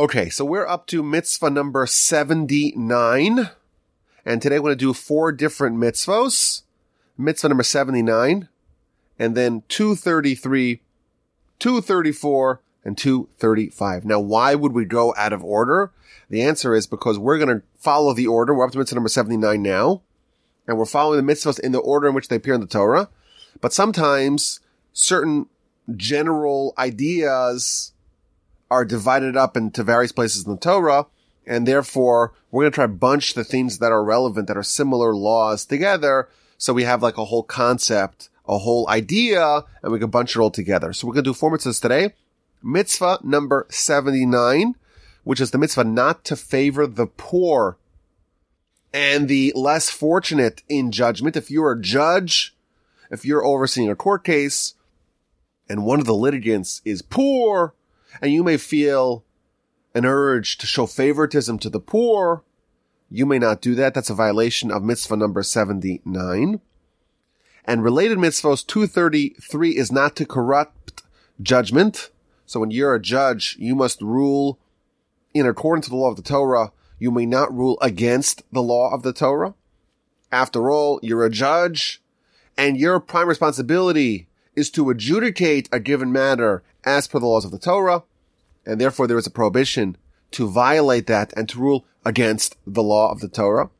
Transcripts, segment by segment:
Okay, so we're up to mitzvah number 79. And today we're going to do four different mitzvahs. Mitzvah number 79, and then 233, 234, and 235. Now, why would we go out of order? The answer is because we're going to follow the order. We're up to mitzvah number 79 now, and we're following the mitzvahs in the order in which they appear in the Torah. But sometimes certain general ideas are divided up into various places in the Torah, and therefore we're going to try to bunch the things that are relevant, that are similar laws together, so we have like a whole concept, a whole idea, and we can bunch it all together. So we're going to do four mitzvahs today. Mitzvah number 79, which is the mitzvah not to favor the poor and the less fortunate in judgment. If you're a judge, if you're overseeing a court case, and one of the litigants is poor, and you may feel an urge to show favoritism to the poor, you may not do that. That's a violation of mitzvah number 79. And related mitzvahs 233 is not to corrupt judgment. So when you're a judge, you must rule in accordance to the law of the Torah. You may not rule against the law of the Torah. After all, you're a judge and your prime responsibility is to adjudicate a given matter as per the laws of the Torah. And therefore there is a prohibition to violate that and to rule against the law of the Torah.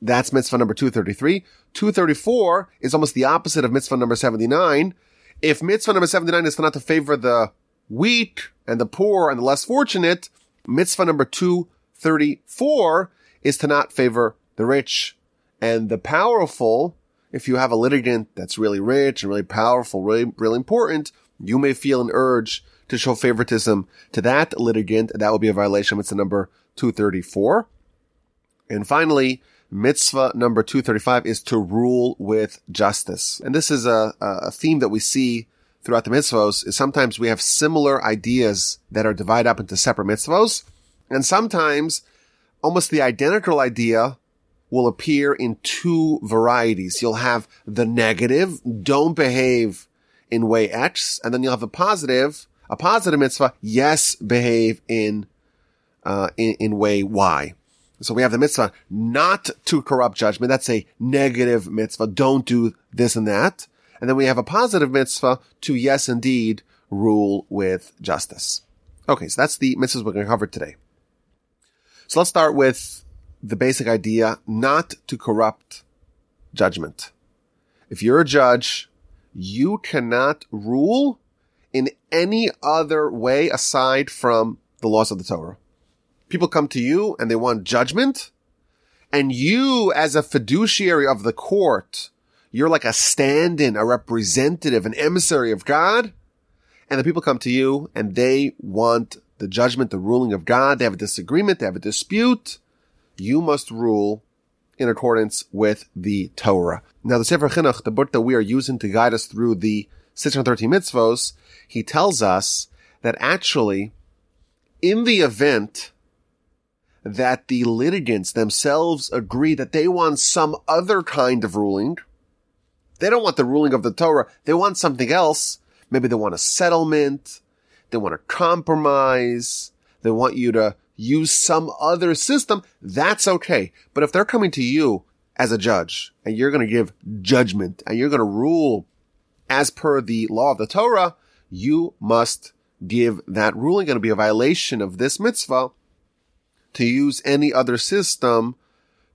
That's mitzvah number 233. 234 is almost the opposite of mitzvah number 79. If mitzvah number 79 is not to favor the weak and the poor and the less fortunate, mitzvah number 234 is to not favor the rich and the powerful. If you have a litigant that's really rich and really powerful, really, really important, you may feel an urge to show favoritism to that litigant. That would be a violation. It's the number 234. And finally, mitzvah number 235 is to rule with justice. And this is a, a theme that we see throughout the mitzvahs is sometimes we have similar ideas that are divided up into separate mitzvahs. And sometimes almost the identical idea will appear in two varieties. You'll have the negative, don't behave in way X, and then you'll have the positive, a positive mitzvah, yes, behave in uh, in, in way Y. So we have the mitzvah not to corrupt judgment. That's a negative mitzvah. Don't do this and that. And then we have a positive mitzvah to yes, indeed, rule with justice. Okay. So that's the mitzvahs we're going to cover today. So let's start with the basic idea not to corrupt judgment. If you're a judge, you cannot rule in any other way aside from the laws of the Torah people come to you and they want judgment. And you, as a fiduciary of the court, you're like a stand-in, a representative, an emissary of God. And the people come to you and they want the judgment, the ruling of God. They have a disagreement. They have a dispute. You must rule in accordance with the Torah. Now, the Sefer Chinuch, the book that we are using to guide us through the 613 mitzvos, he tells us that actually, in the event that the litigants themselves agree that they want some other kind of ruling. They don't want the ruling of the Torah. They want something else. Maybe they want a settlement. They want a compromise. They want you to use some other system. That's okay. But if they're coming to you as a judge and you're going to give judgment and you're going to rule as per the law of the Torah, you must give that ruling going to be a violation of this mitzvah to use any other system,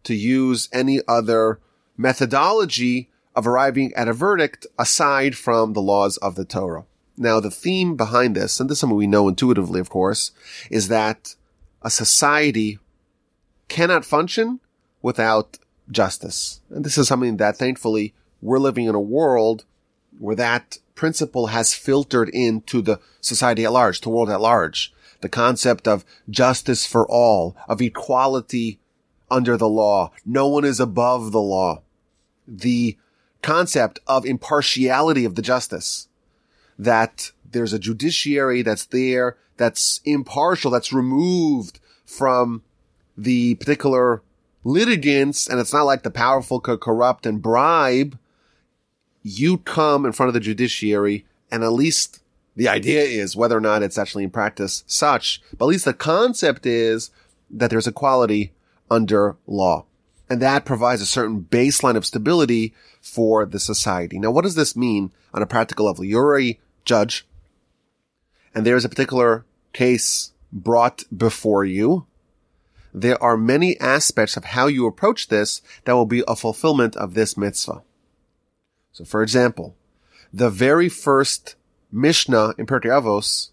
to use any other methodology of arriving at a verdict aside from the laws of the Torah. Now, the theme behind this, and this is something we know intuitively, of course, is that a society cannot function without justice. And this is something that thankfully we're living in a world where that principle has filtered into the society at large, to world at large the concept of justice for all, of equality under the law. No one is above the law. The concept of impartiality of the justice, that there's a judiciary that's there, that's impartial, that's removed from the particular litigants, and it's not like the powerful could corrupt and bribe. You come in front of the judiciary and at least The idea is whether or not it's actually in practice such, but at least the concept is that there's equality under law. And that provides a certain baseline of stability for the society. Now, what does this mean on a practical level? You're a judge and there's a particular case brought before you. There are many aspects of how you approach this that will be a fulfillment of this mitzvah. So for example, the very first Mishnah in Pirkei Avos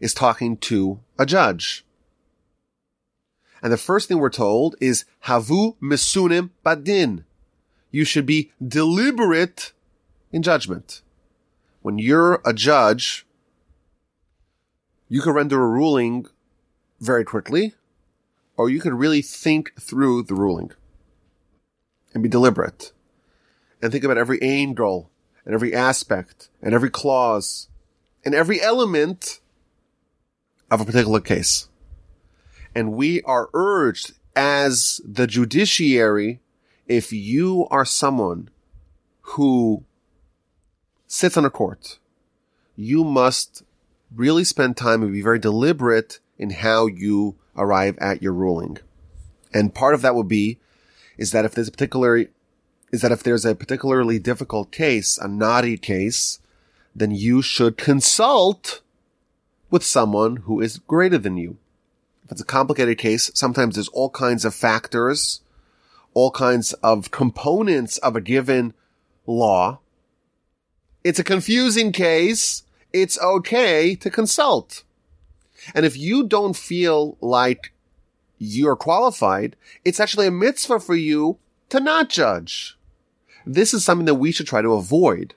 is talking to a judge. And the first thing we're told is havu misunim badin. You should be deliberate in judgment. When you're a judge, you can render a ruling very quickly, or you can really think through the ruling and be deliberate and think about every angle and every aspect and every clause and every element of a particular case. And we are urged as the judiciary, if you are someone who sits on a court, you must really spend time and be very deliberate in how you arrive at your ruling. And part of that would be is that if there's a particular is that if there's a particularly difficult case, a knotty case, then you should consult with someone who is greater than you. If it's a complicated case, sometimes there's all kinds of factors, all kinds of components of a given law. It's a confusing case. It's okay to consult. And if you don't feel like you're qualified, it's actually a mitzvah for you to not judge. This is something that we should try to avoid.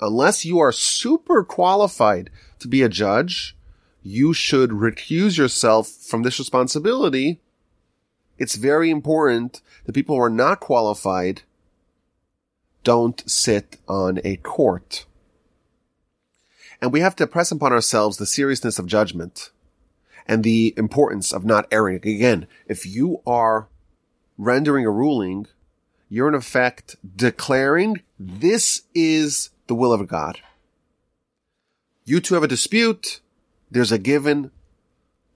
Unless you are super qualified to be a judge, you should recuse yourself from this responsibility. It's very important that people who are not qualified don't sit on a court. And we have to press upon ourselves the seriousness of judgment and the importance of not erring. Again, if you are rendering a ruling you're in effect declaring this is the will of God. You two have a dispute. There's a given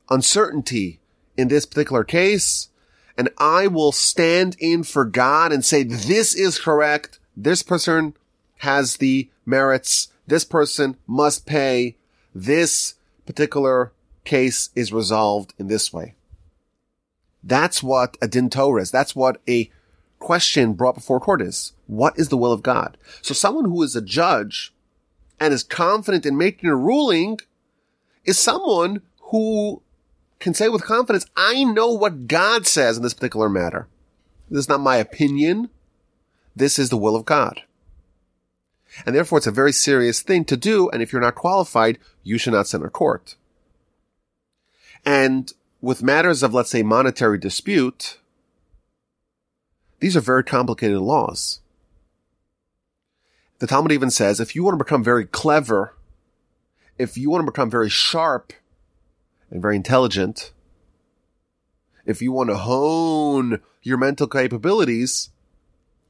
uncertainty in this particular case. And I will stand in for God and say, this is correct. This person has the merits. This person must pay. This particular case is resolved in this way. That's what a din is. That's what a question brought before court is, what is the will of God? So someone who is a judge and is confident in making a ruling is someone who can say with confidence, I know what God says in this particular matter. This is not my opinion. This is the will of God. And therefore it's a very serious thing to do. And if you're not qualified, you should not in a court. And with matters of, let's say, monetary dispute, these are very complicated laws. The Talmud even says if you want to become very clever, if you want to become very sharp and very intelligent, if you want to hone your mental capabilities,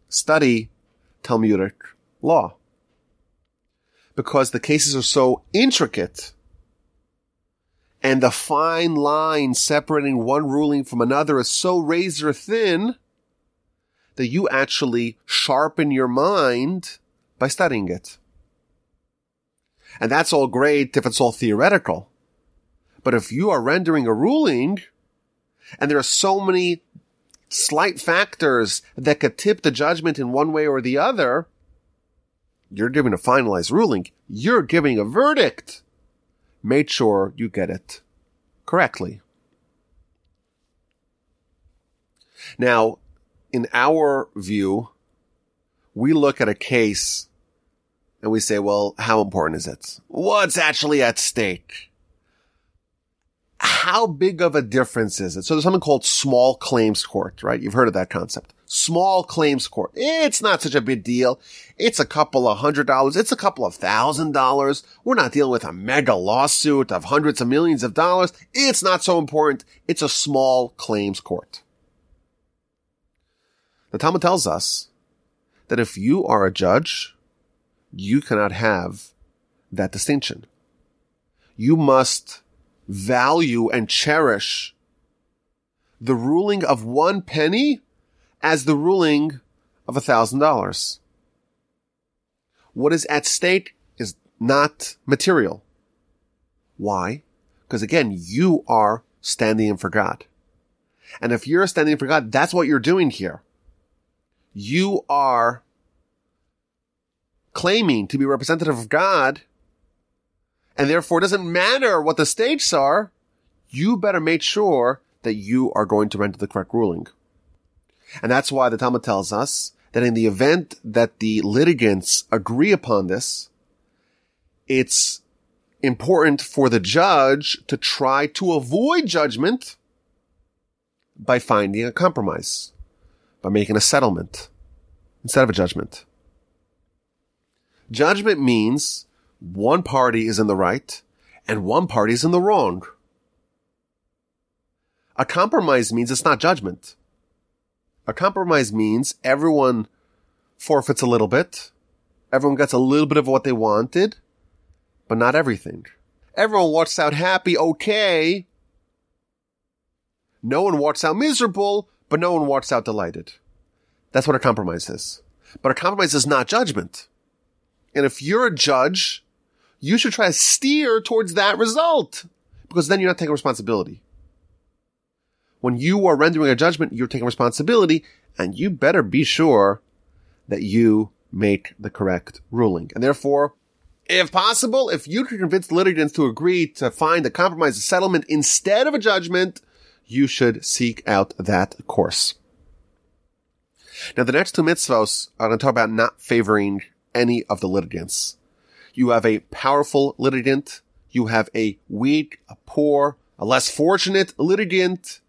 study Talmudic law. Because the cases are so intricate and the fine line separating one ruling from another is so razor thin that you actually sharpen your mind by studying it. And that's all great if it's all theoretical. But if you are rendering a ruling and there are so many slight factors that could tip the judgment in one way or the other, you're giving a finalized ruling. You're giving a verdict. Make sure you get it correctly. Now, in our view, we look at a case and we say, well, how important is it? What's actually at stake? How big of a difference is it? So there's something called small claims court, right? You've heard of that concept. Small claims court. It's not such a big deal. It's a couple of hundred dollars. It's a couple of thousand dollars. We're not dealing with a mega lawsuit of hundreds of millions of dollars. It's not so important. It's a small claims court. The Talmud tells us that if you are a judge, you cannot have that distinction. you must value and cherish the ruling of one penny as the ruling of a thousand dollars. What is at stake is not material. Why? Because again, you are standing in for God. And if you're standing for God, that's what you're doing here. You are claiming to be representative of God, and therefore it doesn't matter what the stakes are. You better make sure that you are going to render the correct ruling. And that's why the Talmud tells us that in the event that the litigants agree upon this, it's important for the judge to try to avoid judgment by finding a compromise, by making a settlement instead of a judgment. Judgment means one party is in the right and one party is in the wrong. A compromise means it's not judgment. A compromise means everyone forfeits a little bit. Everyone gets a little bit of what they wanted, but not everything. Everyone walks out happy, okay. No one walks out miserable, but no one walks out delighted. That's what a compromise is. But a compromise is not judgment. And if you're a judge, you should try to steer towards that result because then you're not taking responsibility. When you are rendering a judgment, you're taking responsibility and you better be sure that you make the correct ruling. And therefore, if possible, if you can convince litigants to agree to find a compromise, a settlement instead of a judgment, you should seek out that course. Now, the next two mitzvos are going to talk about not favoring any of the litigants. You have a powerful litigant. You have a weak, a poor, a less fortunate litigant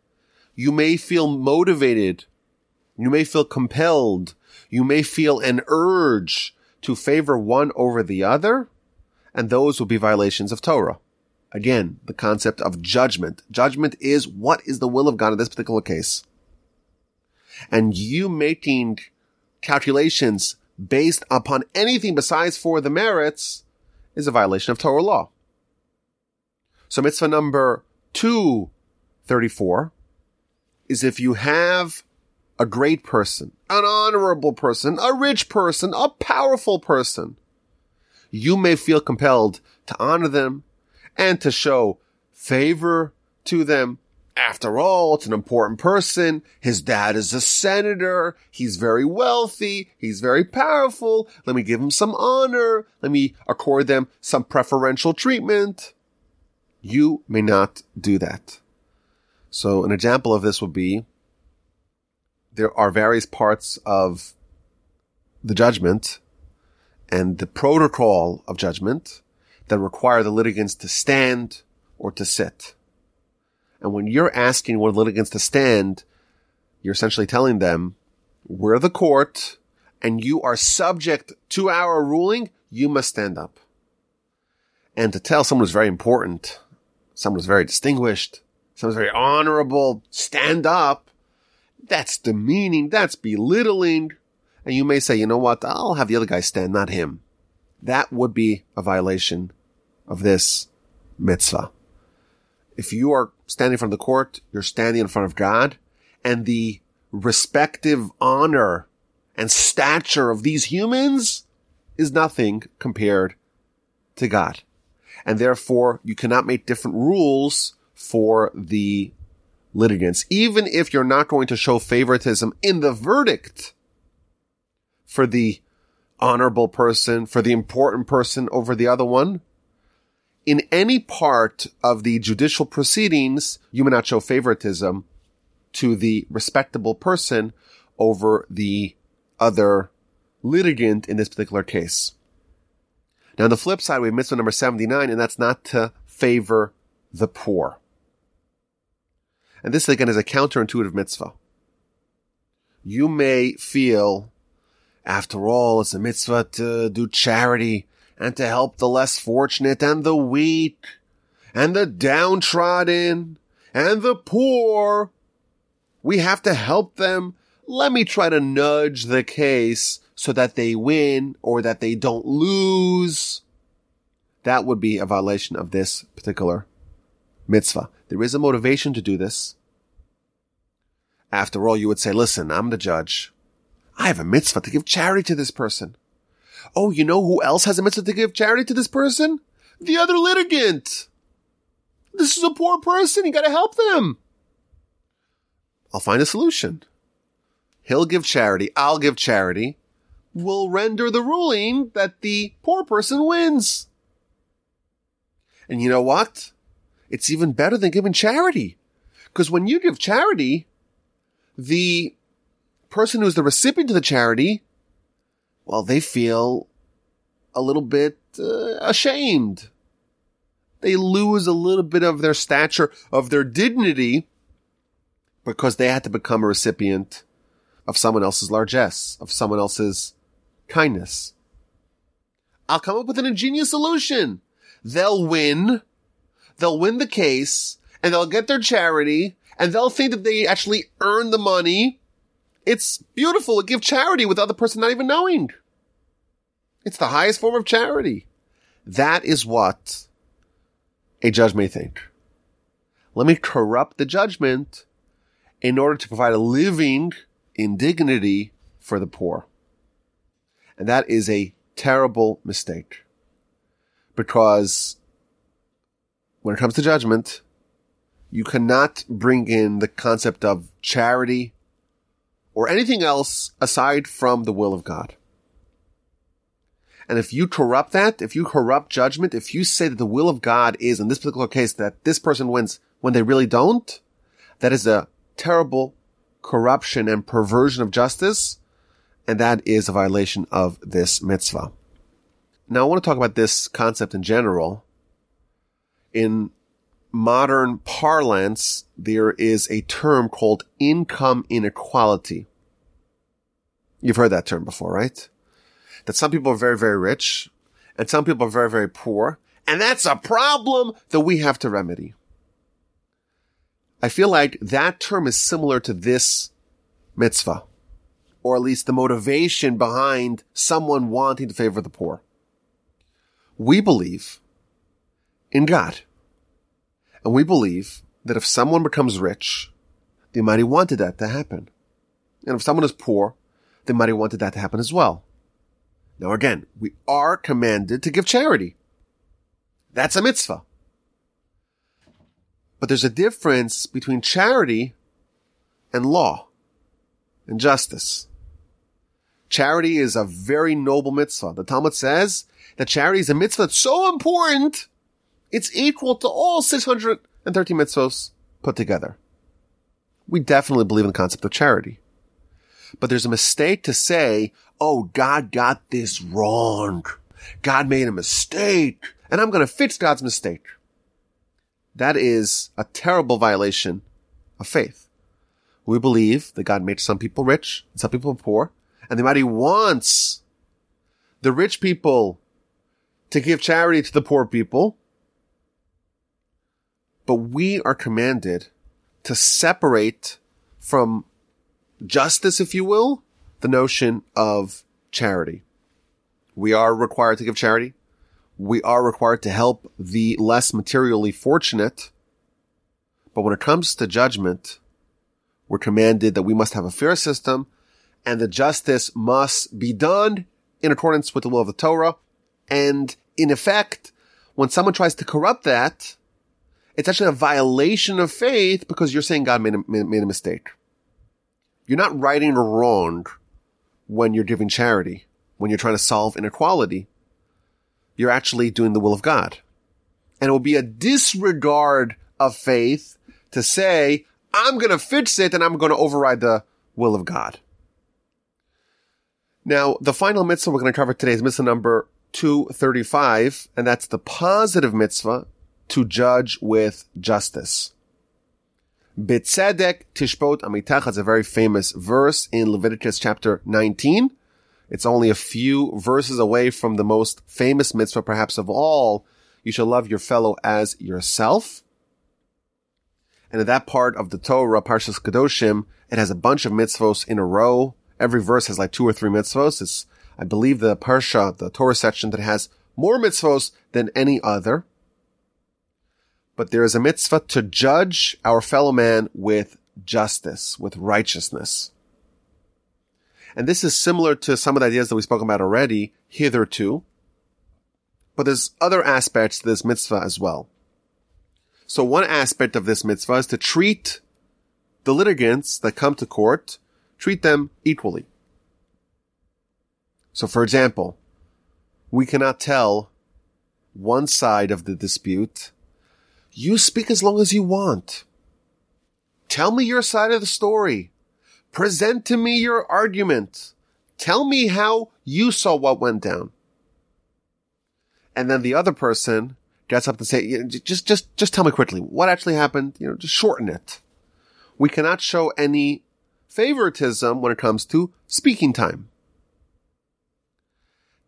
you may feel motivated. You may feel compelled. You may feel an urge to favor one over the other. And those will be violations of Torah. Again, the concept of judgment. Judgment is what is the will of God in this particular case. And you making calculations based upon anything besides for the merits is a violation of Torah law. So mitzvah number 234 is if you have a great person, an honorable person, a rich person, a powerful person, you may feel compelled to honor them and to show favor to them. After all, it's an important person. His dad is a senator. He's very wealthy. He's very powerful. Let me give him some honor. Let me accord them some preferential treatment. You may not do that. So an example of this would be there are various parts of the judgment and the protocol of judgment that require the litigants to stand or to sit. And when you're asking one litigants to stand, you're essentially telling them, we're the court and you are subject to our ruling. You must stand up. And to tell someone who's very important, someone who's very distinguished, sounds very honorable, stand up. That's demeaning. That's belittling. And you may say, you know what? I'll have the other guy stand, not him. That would be a violation of this mitzvah. If you are standing in front of the court, you're standing in front of God and the respective honor and stature of these humans is nothing compared to God. And therefore you cannot make different rules for the litigants, even if you're not going to show favoritism in the verdict for the honorable person, for the important person over the other one. In any part of the judicial proceedings, you may not show favoritism to the respectable person over the other litigant in this particular case. Now, on the flip side, we have mitzvah number 79, and that's not to favor the poor. And this again is a counterintuitive mitzvah. You may feel, after all, it's a mitzvah to do charity and to help the less fortunate and the weak and the downtrodden and the poor. We have to help them. Let me try to nudge the case so that they win or that they don't lose. that would be a violation of this particular mitzvah. There is a motivation to do this. After all, you would say, listen, I'm the judge. I have a mitzvah to give charity to this person. Oh, you know who else has a mitzvah to give charity to this person? The other litigant. This is a poor person. You gotta help them. I'll find a solution. He'll give charity. I'll give charity. We'll render the ruling that the poor person wins. And you know what? It's even better than giving charity. Because when you give charity, the person who's the recipient of the charity, well, they feel a little bit uh, ashamed. They lose a little bit of their stature, of their dignity, because they had to become a recipient of someone else's largesse, of someone else's kindness. I'll come up with an ingenious solution. They'll win. They'll win the case and they'll get their charity and they'll think that they actually earned the money. It's beautiful to give charity without the person not even knowing. It's the highest form of charity. That is what a judge may think. Let me corrupt the judgment in order to provide a living in dignity for the poor. And that is a terrible mistake because when it comes to judgment, you cannot bring in the concept of charity or anything else aside from the will of God. And if you corrupt that, if you corrupt judgment, if you say that the will of God is in this particular case that this person wins when they really don't, that is a terrible corruption and perversion of justice. And that is a violation of this mitzvah. Now I want to talk about this concept in general. In modern parlance, there is a term called income inequality. You've heard that term before, right? That some people are very, very rich and some people are very, very poor. And that's a problem that we have to remedy. I feel like that term is similar to this mitzvah, or at least the motivation behind someone wanting to favor the poor. We believe in God. And we believe that if someone becomes rich, the Almighty wanted that to happen. And if someone is poor, the Almighty wanted that to happen as well. Now again, we are commanded to give charity. That's a mitzvah. But there's a difference between charity and law and justice. Charity is a very noble mitzvah. The Talmud says that charity is a mitzvah that's so important, it's equal to all 613 mitzvahs put together. We definitely believe in the concept of charity. But there's a mistake to say, oh, God got this wrong. God made a mistake and I'm going to fix God's mistake. That is a terrible violation of faith. We believe that God made some people rich and some people poor, and the Almighty wants the rich people to give charity to the poor people. But we are commanded to separate from justice, if you will, the notion of charity. We are required to give charity we are required to help the less materially fortunate. But when it comes to judgment, we're commanded that we must have a fair system and the justice must be done in accordance with the will of the Torah. And in effect, when someone tries to corrupt that, it's actually a violation of faith because you're saying God made a, made a mistake. You're not righting a wrong when you're giving charity, when you're trying to solve inequality you're actually doing the will of God. And it will be a disregard of faith to say, I'm going to fix it and I'm going to override the will of God. Now, the final mitzvah we're going to cover today is mitzvah number 235, and that's the positive mitzvah to judge with justice. Bitzedek tishbot amitach is a very famous verse in Leviticus chapter 19. It's only a few verses away from the most famous mitzvah, perhaps of all. You shall love your fellow as yourself. And in that part of the Torah, Parshas Kedoshim, it has a bunch of mitzvos in a row. Every verse has like two or three mitzvos. It's, I believe, the Parsha, the Torah section that has more mitzvos than any other. But there is a mitzvah to judge our fellow man with justice, with righteousness. And this is similar to some of the ideas that we spoke about already hitherto. But there's other aspects to this mitzvah as well. So one aspect of this mitzvah is to treat the litigants that come to court, treat them equally. So for example, we cannot tell one side of the dispute, you speak as long as you want. Tell me your side of the story. Present to me your argument. Tell me how you saw what went down. And then the other person gets up to say, just, just, just tell me quickly what actually happened. You know, just shorten it. We cannot show any favoritism when it comes to speaking time.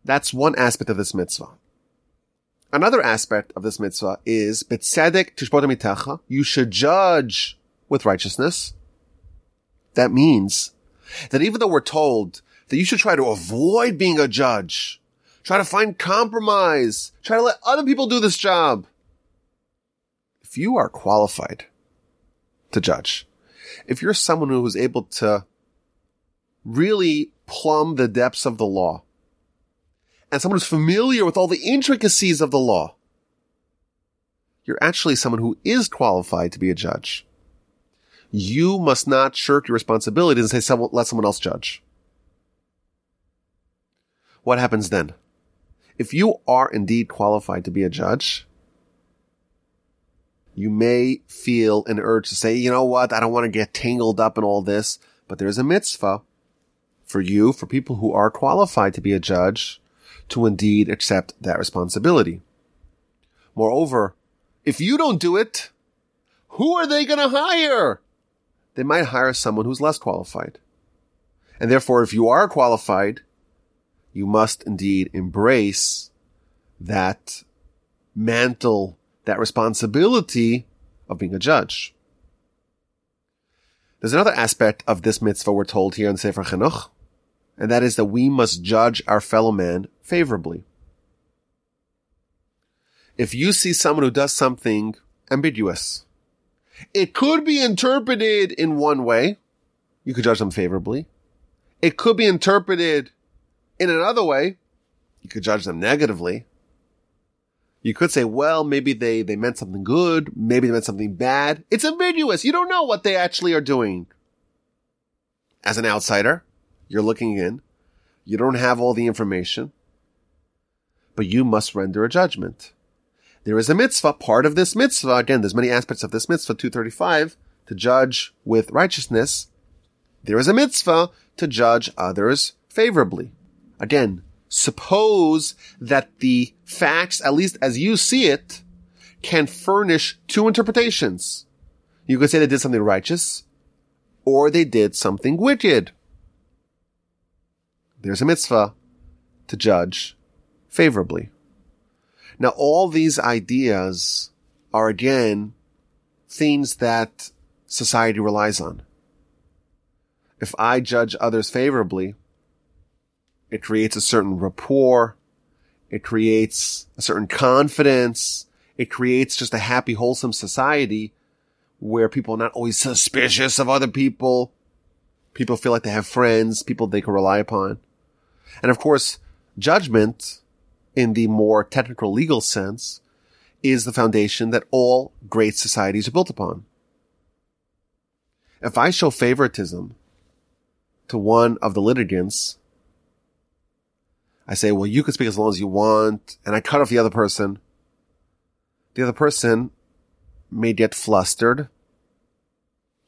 That's one aspect of this mitzvah. Another aspect of this mitzvah is betzedek tishbot You should judge with righteousness. That means that even though we're told that you should try to avoid being a judge, try to find compromise, try to let other people do this job. If you are qualified to judge, if you're someone who is able to really plumb the depths of the law, and someone who's familiar with all the intricacies of the law, you're actually someone who is qualified to be a judge you must not shirk your responsibility and say, let someone else judge. What happens then? If you are indeed qualified to be a judge, you may feel an urge to say, you know what? I don't want to get tangled up in all this, but there's a mitzvah for you, for people who are qualified to be a judge, to indeed accept that responsibility. Moreover, if you don't do it, who are they going to hire? they might hire someone who's less qualified. And therefore, if you are qualified, you must indeed embrace that mantle, that responsibility of being a judge. There's another aspect of this mitzvah we're told here in Sefer Chinuch, and that is that we must judge our fellow man favorably. If you see someone who does something ambiguous, it could be interpreted in one way. You could judge them favorably. It could be interpreted in another way. You could judge them negatively. You could say, well, maybe they, they meant something good. Maybe they meant something bad. It's ambiguous. You don't know what they actually are doing. As an outsider, you're looking in. You don't have all the information, but you must render a judgment. There is a mitzvah, part of this mitzvah, again, there's many aspects of this mitzvah, 235, to judge with righteousness. There is a mitzvah to judge others favorably. Again, suppose that the facts, at least as you see it, can furnish two interpretations. You could say they did something righteous, or they did something wicked. There's a mitzvah to judge favorably. Now, all these ideas are again things that society relies on. If I judge others favorably, it creates a certain rapport. It creates a certain confidence. It creates just a happy, wholesome society where people are not always suspicious of other people. People feel like they have friends, people they can rely upon. And of course, judgment in the more technical legal sense is the foundation that all great societies are built upon. If I show favoritism to one of the litigants, I say, well, you can speak as long as you want, and I cut off the other person. The other person may get flustered,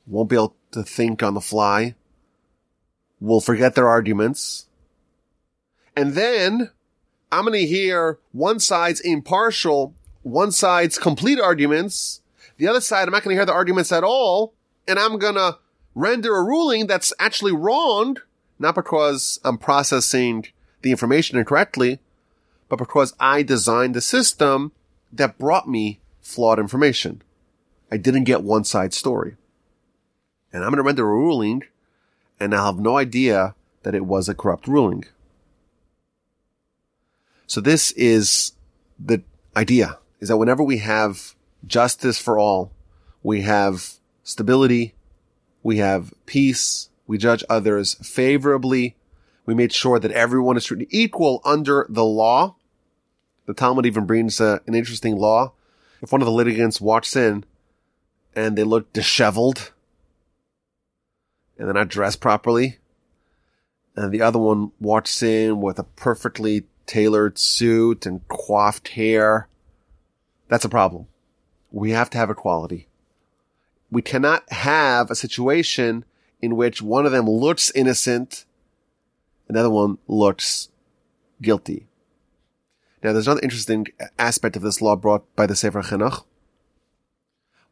won't be able to think on the fly, will forget their arguments, and then I'm going to hear one side's impartial, one side's complete arguments. The other side, I'm not going to hear the arguments at all. And I'm going to render a ruling that's actually wrong, not because I'm processing the information incorrectly, but because I designed the system that brought me flawed information. I didn't get one side story. And I'm going to render a ruling and I'll have no idea that it was a corrupt ruling. So this is the idea is that whenever we have justice for all, we have stability, we have peace, we judge others favorably, we made sure that everyone is treated equal under the law. The Talmud even brings an interesting law. If one of the litigants walks in and they look disheveled and they're not dressed properly, and the other one walks in with a perfectly tailored suit and coiffed hair, that's a problem. We have to have equality. We cannot have a situation in which one of them looks innocent, another one looks guilty. Now, there's another interesting aspect of this law brought by the Sefer Chinuch.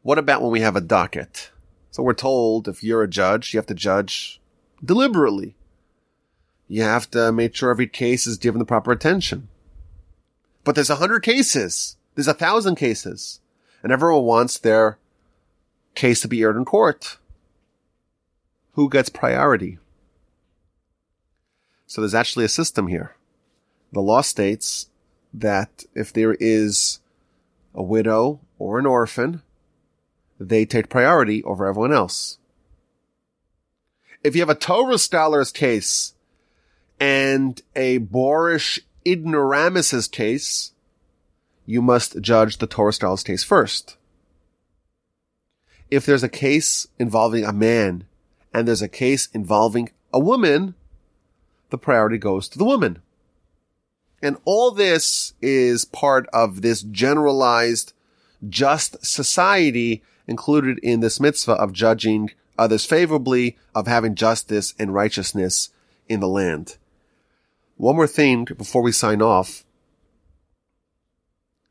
What about when we have a docket? So we're told if you're a judge, you have to judge deliberately. You have to make sure every case is given the proper attention. But there's a hundred cases. There's a thousand cases. And everyone wants their case to be aired in court. Who gets priority? So there's actually a system here. The law states that if there is a widow or an orphan, they take priority over everyone else. If you have a Torah scholar's case and a boorish ignoramus's case, you must judge the Torah scholar's case first. If there's a case involving a man and there's a case involving a woman, the priority goes to the woman. And all this is part of this generalized just society included in this mitzvah of judging others favorably, of having justice and righteousness in the land. One more thing before we sign off.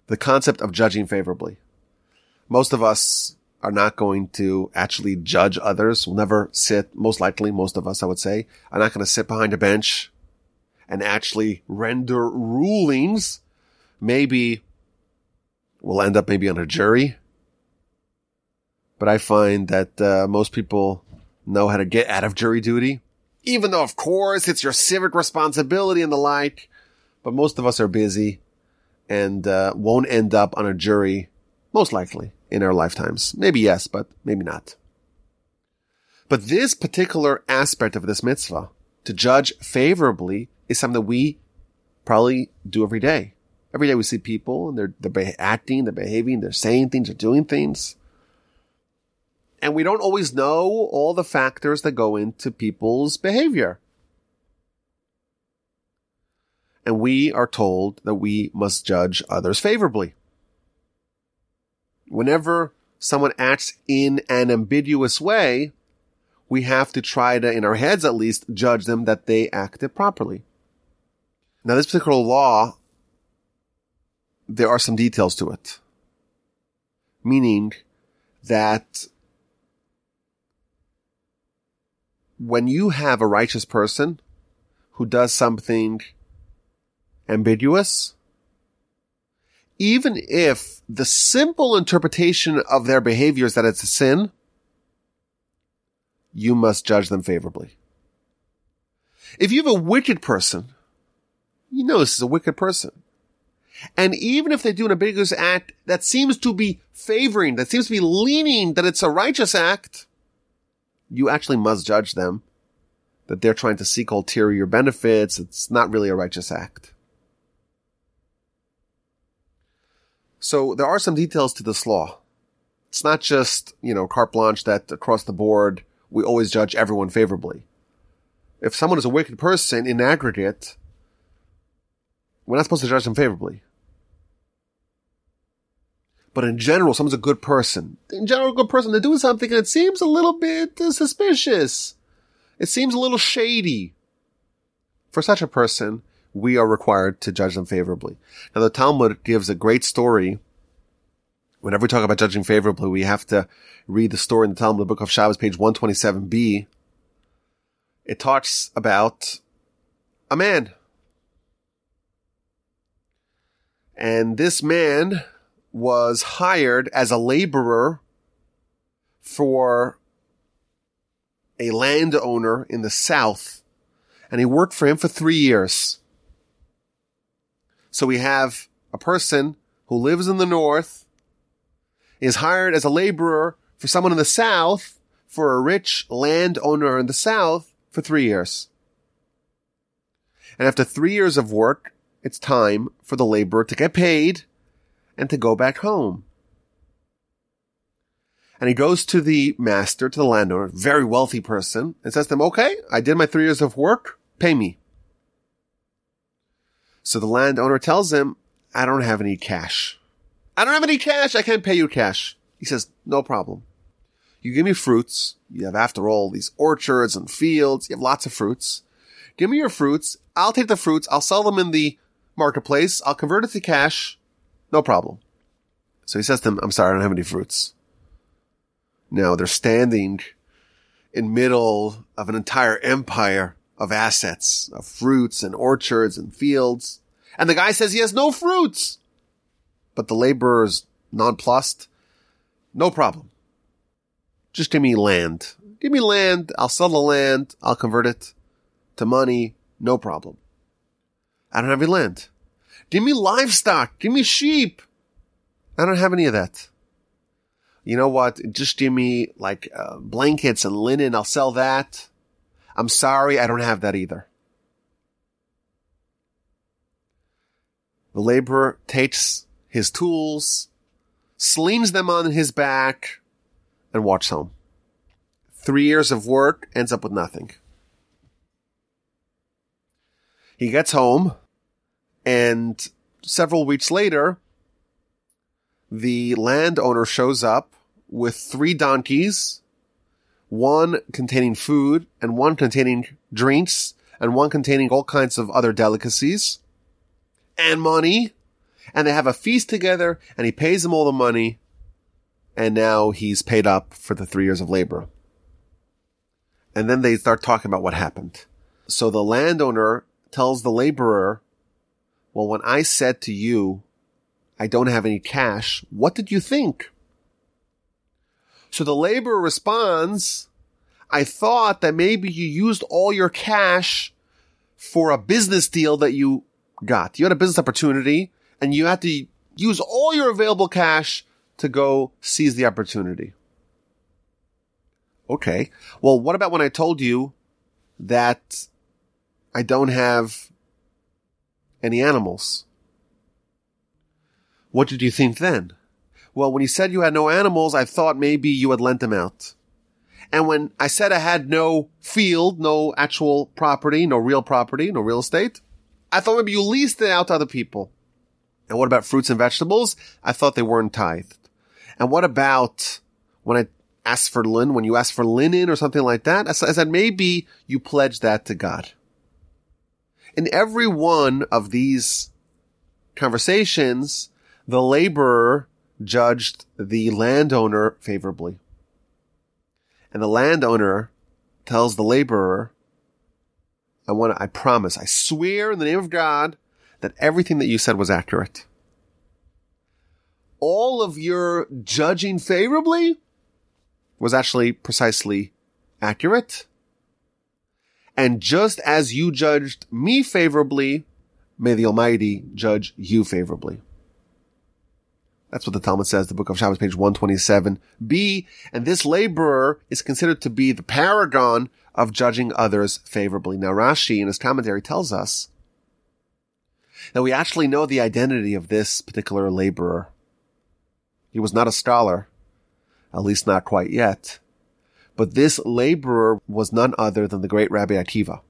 The concept of judging favorably. Most of us are not going to actually judge others. We'll never sit, most likely, most of us, I would say, are not going to sit behind a bench and actually render rulings. Maybe we'll end up maybe on a jury but I find that uh, most people know how to get out of jury duty, even though, of course, it's your civic responsibility and the like. But most of us are busy and uh, won't end up on a jury, most likely, in our lifetimes. Maybe yes, but maybe not. But this particular aspect of this mitzvah, to judge favorably, is something that we probably do every day. Every day we see people and they're, they're acting, they're behaving, they're saying things, they're doing things and we don't always know all the factors that go into people's behavior. And we are told that we must judge others favorably. Whenever someone acts in an ambiguous way, we have to try to, in our heads at least, judge them that they acted properly. Now, this particular law, there are some details to it. Meaning that when you have a righteous person who does something ambiguous, even if the simple interpretation of their behavior is that it's a sin, you must judge them favorably. If you have a wicked person, you know this is a wicked person. And even if they do an ambiguous act that seems to be favoring, that seems to be leaning that it's a righteous act, you actually must judge them that they're trying to seek ulterior benefits. It's not really a righteous act. So there are some details to this law. It's not just, you know, carte blanche that across the board we always judge everyone favorably. If someone is a wicked person in aggregate, we're not supposed to judge them favorably. But in general, someone's a good person. In general, a good person. They're doing something and it seems a little bit suspicious. It seems a little shady. For such a person, we are required to judge them favorably. Now, the Talmud gives a great story. Whenever we talk about judging favorably, we have to read the story in the Talmud, the book of Shabbos, page 127b. It talks about a man. And this man was hired as a laborer for a landowner in the south and he worked for him for three years. So we have a person who lives in the north, is hired as a laborer for someone in the south, for a rich landowner in the south for three years. And after three years of work, it's time for the laborer to get paid and to go back home. And he goes to the master, to the landowner, very wealthy person, and says to him, okay, I did my three years of work, pay me. So the landowner tells him, I don't have any cash. I don't have any cash. I can't pay you cash. He says, no problem. You give me fruits. You have, after all, these orchards and fields. You have lots of fruits. Give me your fruits. I'll take the fruits. I'll sell them in the marketplace. I'll convert it to cash. No problem. So he says to him, I'm sorry, I don't have any fruits. Now they're standing in middle of an entire empire of assets, of fruits and orchards and fields. And the guy says he has no fruits. But the laborer's nonplussed. No problem. Just give me land. Give me land. I'll sell the land. I'll convert it to money. No problem. I don't have any land. Give me livestock. Give me sheep. I don't have any of that. You know what? Just give me like uh, blankets and linen. I'll sell that. I'm sorry. I don't have that either. The laborer takes his tools, slings them on his back, and walks home. Three years of work ends up with nothing. He gets home, and several weeks later, the landowner shows up with three donkeys, one containing food and one containing drinks and one containing all kinds of other delicacies and money. And they have a feast together and he pays them all the money. And now he's paid up for the three years of labor. And then they start talking about what happened. So the landowner tells the laborer, well, when I said to you, I don't have any cash, what did you think? So the laborer responds, I thought that maybe you used all your cash for a business deal that you got. You had a business opportunity and you had to use all your available cash to go seize the opportunity. Okay. Well, what about when I told you that I don't have any animals? What did you think then? Well, when you said you had no animals, I thought maybe you had lent them out. And when I said I had no field, no actual property, no real property, no real estate, I thought maybe you leased it out to other people. And what about fruits and vegetables? I thought they weren't tithed. And what about when I asked for linen, when you asked for linen or something like that? I said maybe you pledged that to God. In every one of these conversations, the laborer judged the landowner favorably. And the landowner tells the laborer, I want to, I promise, I swear in the name of God that everything that you said was accurate. All of your judging favorably was actually precisely accurate. And just as you judged me favorably, may the Almighty judge you favorably. That's what the Talmud says, the book of Shabbos, page 127b. And this laborer is considered to be the paragon of judging others favorably. Now Rashi in his commentary tells us that we actually know the identity of this particular laborer. He was not a scholar, at least not quite yet. But this laborer was none other than the great Rabbi Akiva.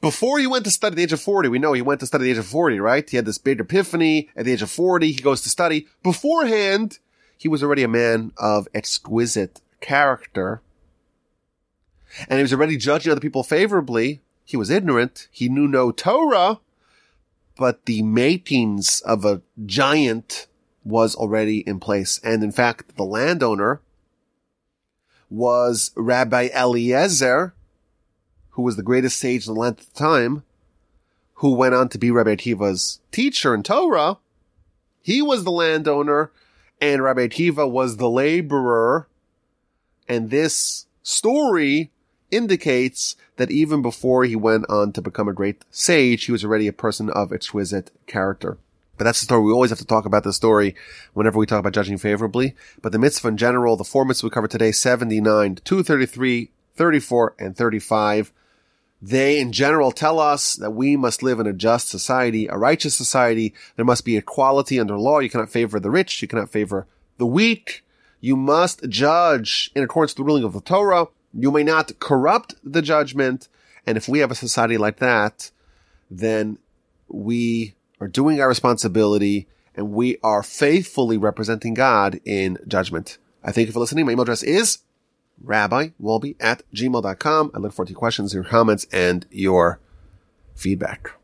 Before he went to study at the age of 40, we know he went to study at the age of 40, right? He had this big epiphany at the age of 40. He goes to study. Beforehand, he was already a man of exquisite character. And he was already judging other people favorably. He was ignorant. He knew no Torah, but the makings of a giant was already in place. And in fact, the landowner was Rabbi Eliezer, who was the greatest sage in the land at the time, who went on to be Rabbi Akiva's teacher in Torah. He was the landowner and Rabbi Akiva was the laborer. And this story indicates that even before he went on to become a great sage, he was already a person of exquisite character. But that's the story. We always have to talk about the story whenever we talk about judging favorably. But the mitzvah in general, the four mitzvahs we cover today, 79, 233, 34, and 35, they in general tell us that we must live in a just society, a righteous society. There must be equality under law. You cannot favor the rich. You cannot favor the weak. You must judge in accordance with the ruling of the Torah. You may not corrupt the judgment. And if we have a society like that, then we are doing our responsibility and we are faithfully representing God in judgment. I thank you for listening. My email address is rabbiwolbe at gmail.com. I look forward to your questions, your comments, and your feedback.